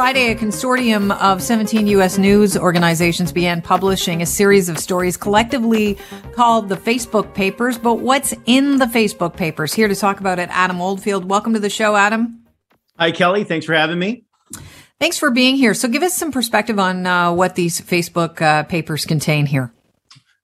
Friday, a consortium of 17 U.S. news organizations began publishing a series of stories collectively called the Facebook Papers. But what's in the Facebook Papers? Here to talk about it, Adam Oldfield. Welcome to the show, Adam. Hi, Kelly. Thanks for having me. Thanks for being here. So, give us some perspective on uh, what these Facebook uh, papers contain here.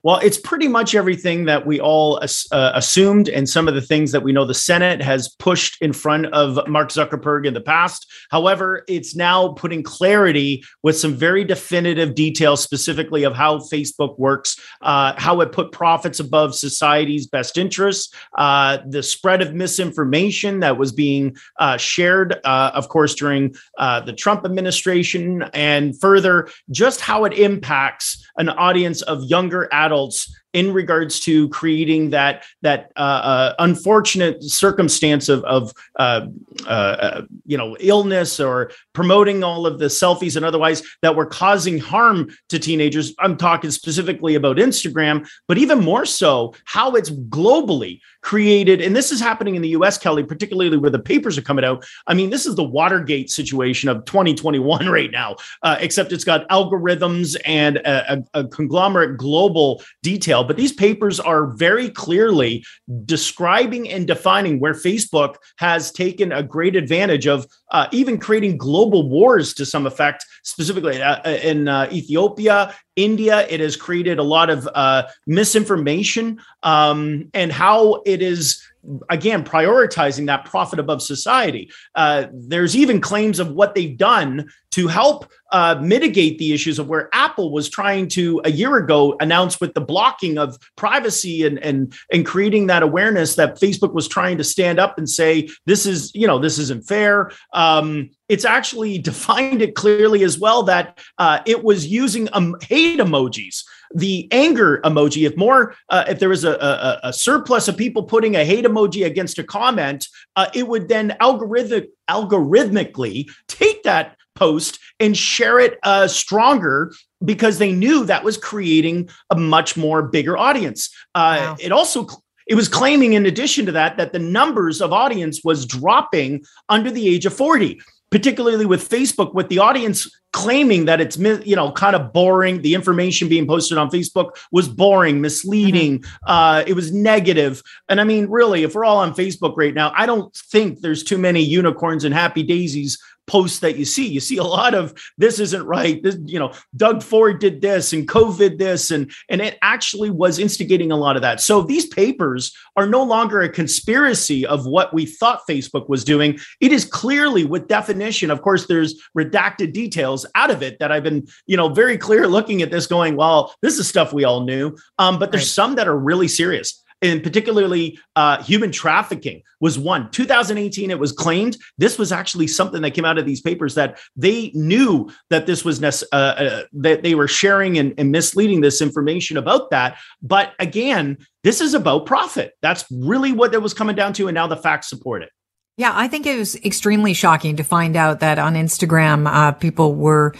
Well, it's pretty much everything that we all uh, assumed, and some of the things that we know the Senate has pushed in front of Mark Zuckerberg in the past. However, it's now putting clarity with some very definitive details, specifically of how Facebook works, uh, how it put profits above society's best interests, uh, the spread of misinformation that was being uh, shared, uh, of course, during uh, the Trump administration, and further, just how it impacts an audience of younger adults worlds in regards to creating that that uh, uh, unfortunate circumstance of, of uh, uh, you know illness or promoting all of the selfies and otherwise that were causing harm to teenagers. I'm talking specifically about Instagram, but even more so how it's globally created. And this is happening in the U.S., Kelly, particularly where the papers are coming out. I mean, this is the Watergate situation of 2021 right now, uh, except it's got algorithms and a, a, a conglomerate global detail but these papers are very clearly describing and defining where Facebook has taken a great advantage of uh, even creating global wars to some effect, specifically uh, uh in uh, Ethiopia, India. It has created a lot of uh, misinformation um, and how it is again prioritizing that profit above society. Uh, there's even claims of what they've done to help uh, mitigate the issues of where apple was trying to a year ago announce with the blocking of privacy and and and creating that awareness that facebook was trying to stand up and say this is you know this isn't fair. Um, it's actually defined it clearly as well that uh, it was using um, hate emojis the anger emoji. If more uh, if there was a, a, a, surplus of people putting a hate emoji against a comment uh, it would then algorithmic algorithmically take that post and share it uh, stronger because they knew that was creating a much more bigger audience. Uh, wow. it also it was claiming in addition to that that the numbers of audience was dropping under the age of 40 particularly with Facebook, with the audience claiming that it's you know kind of boring the information being posted on facebook was boring misleading mm-hmm. uh, it was negative and i mean really if we're all on facebook right now i don't think there's too many unicorns and happy daisies posts that you see. You see a lot of this isn't right. This, you know, Doug Ford did this and COVID this, and and it actually was instigating a lot of that. So these papers are no longer a conspiracy of what we thought Facebook was doing. It is clearly with definition. Of course, there's redacted details out of it that I've been, you know, very clear looking at this, going, well, this is stuff we all knew. Um, but there's right. some that are really serious and particularly uh, human trafficking was one. 2018 it was claimed. This was actually something that came out of these papers that they knew that this was nece- uh, uh, that they were sharing and, and misleading this information about that. But again this is about profit. That's really what it was coming down to and now the facts support it. Yeah i think it was extremely shocking to find out that on instagram uh, people were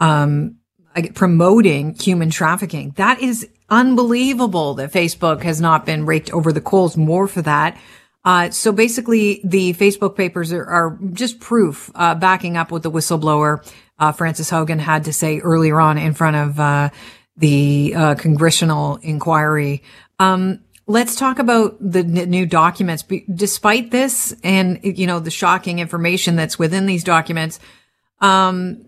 um, promoting human trafficking. That is unbelievable that Facebook has not been raked over the coals more for that. Uh, so basically, the Facebook papers are, are just proof, uh, backing up what the whistleblower, uh, Frances Haugen had to say earlier on in front of, uh, the, uh, congressional inquiry. Um, let's talk about the n- new documents. despite this and, you know, the shocking information that's within these documents, um,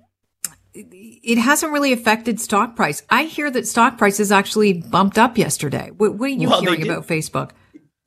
it hasn't really affected stock price. I hear that stock prices actually bumped up yesterday. What, what are you well, hearing about Facebook?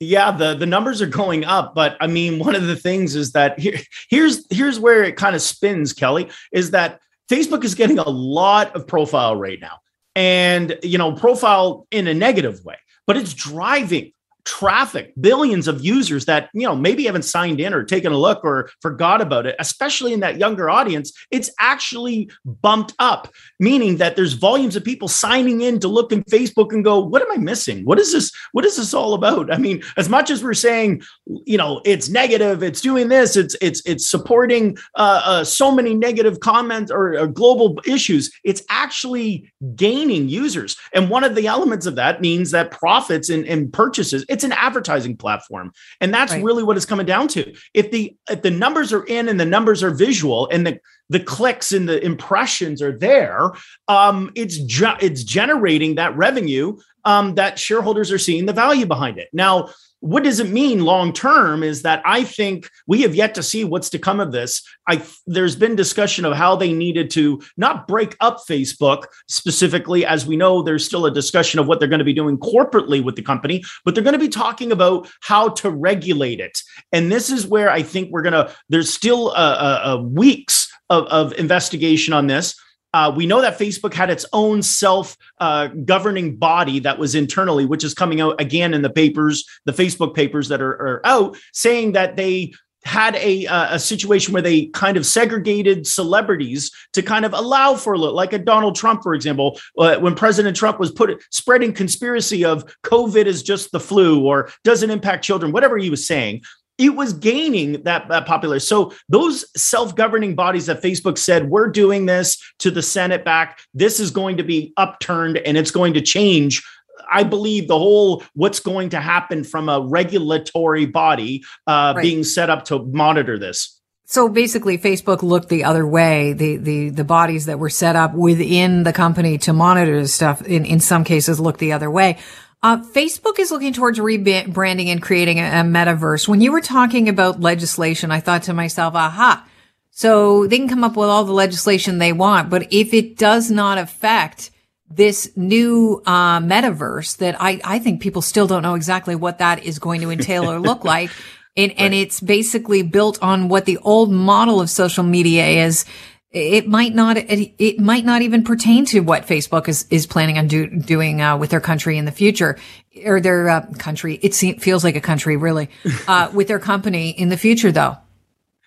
Yeah, the the numbers are going up, but I mean, one of the things is that here, here's here's where it kind of spins, Kelly, is that Facebook is getting a lot of profile right now, and you know, profile in a negative way, but it's driving traffic, billions of users that, you know, maybe haven't signed in or taken a look or forgot about it, especially in that younger audience, it's actually bumped up, meaning that there's volumes of people signing in to look in Facebook and go, what am I missing? What is this? What is this all about? I mean, as much as we're saying, you know, it's negative, it's doing this, it's it's it's supporting uh, uh, so many negative comments or, or global issues, it's actually gaining users. And one of the elements of that means that profits and, and purchases It's an advertising platform. And that's right. really what it's coming down to. If the if the numbers are in and the numbers are visual and the the clicks and the impressions are there, um, it's ge- it's generating that revenue um, that shareholders are seeing the value behind it. Now, what does it mean long term is that I think we have yet to see what's to come of this. I there's been discussion of how they needed to not break up Facebook specifically as we know there's still a discussion of what they're going to be doing corporately with the company, but they're going to be talking about how to regulate it. And this is where I think we're going to there's still a, a, a weeks of, of investigation on this uh, we know that Facebook had its own self uh, governing body that was internally, which is coming out again in the papers, the Facebook papers that are, are out, saying that they had a a situation where they kind of segregated celebrities to kind of allow for a little, like a Donald Trump, for example, uh, when President Trump was put spreading conspiracy of COVID is just the flu or doesn't impact children, whatever he was saying it was gaining that, that popular. So those self-governing bodies that Facebook said, we're doing this to the Senate back, this is going to be upturned and it's going to change I believe the whole what's going to happen from a regulatory body uh, right. being set up to monitor this. So basically, Facebook looked the other way. The the the bodies that were set up within the company to monitor this stuff, in in some cases, looked the other way. Uh, Facebook is looking towards rebranding and creating a, a, metaverse. When you were talking about legislation, I thought to myself, aha. So they can come up with all the legislation they want, but if it does not affect this new uh, metaverse that I, I think people still don't know exactly what that is going to entail or look like. And, right. and it's basically built on what the old model of social media is it might not it, it, might not even pertain to what Facebook is is planning on do, doing uh, with their country in the future or their uh, country. It seems, feels like a country really uh, with their company in the future though.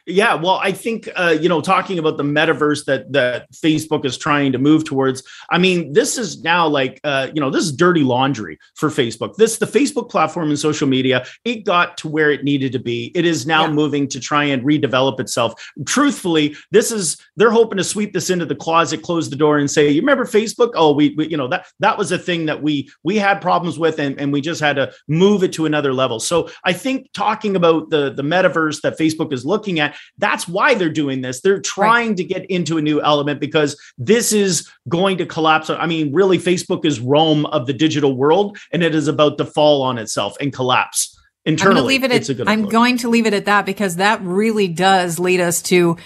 Yeah, well, I think uh, you know, talking about the metaverse that that Facebook is trying to move towards. I mean, this is now like uh, you know, this is dirty laundry for Facebook. This the Facebook platform and social media. It got to where it needed to be. It is now yeah. moving to try and redevelop itself. Truthfully, this is they're hoping to sweep this into the closet, close the door, and say, "You remember Facebook? Oh, we, we you know that that was a thing that we we had problems with, and and we just had to move it to another level." So I think talking about the the metaverse that Facebook is looking at that's why they're doing this. They're trying right. to get into a new element because this is going to collapse. I mean, really, Facebook is Rome of the digital world, and it is about to fall on itself and collapse internally. I'm, leave it at, I'm going to leave it at that because that really does lead us to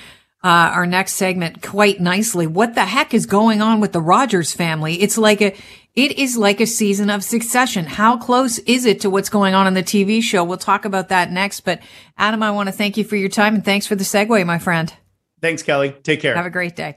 uh, our next segment quite nicely. What the heck is going on with the Rogers family? It's like a, it is like a season of succession. How close is it to what's going on in the TV show? We'll talk about that next. But Adam, I want to thank you for your time and thanks for the segue, my friend. Thanks, Kelly. Take care. Have a great day.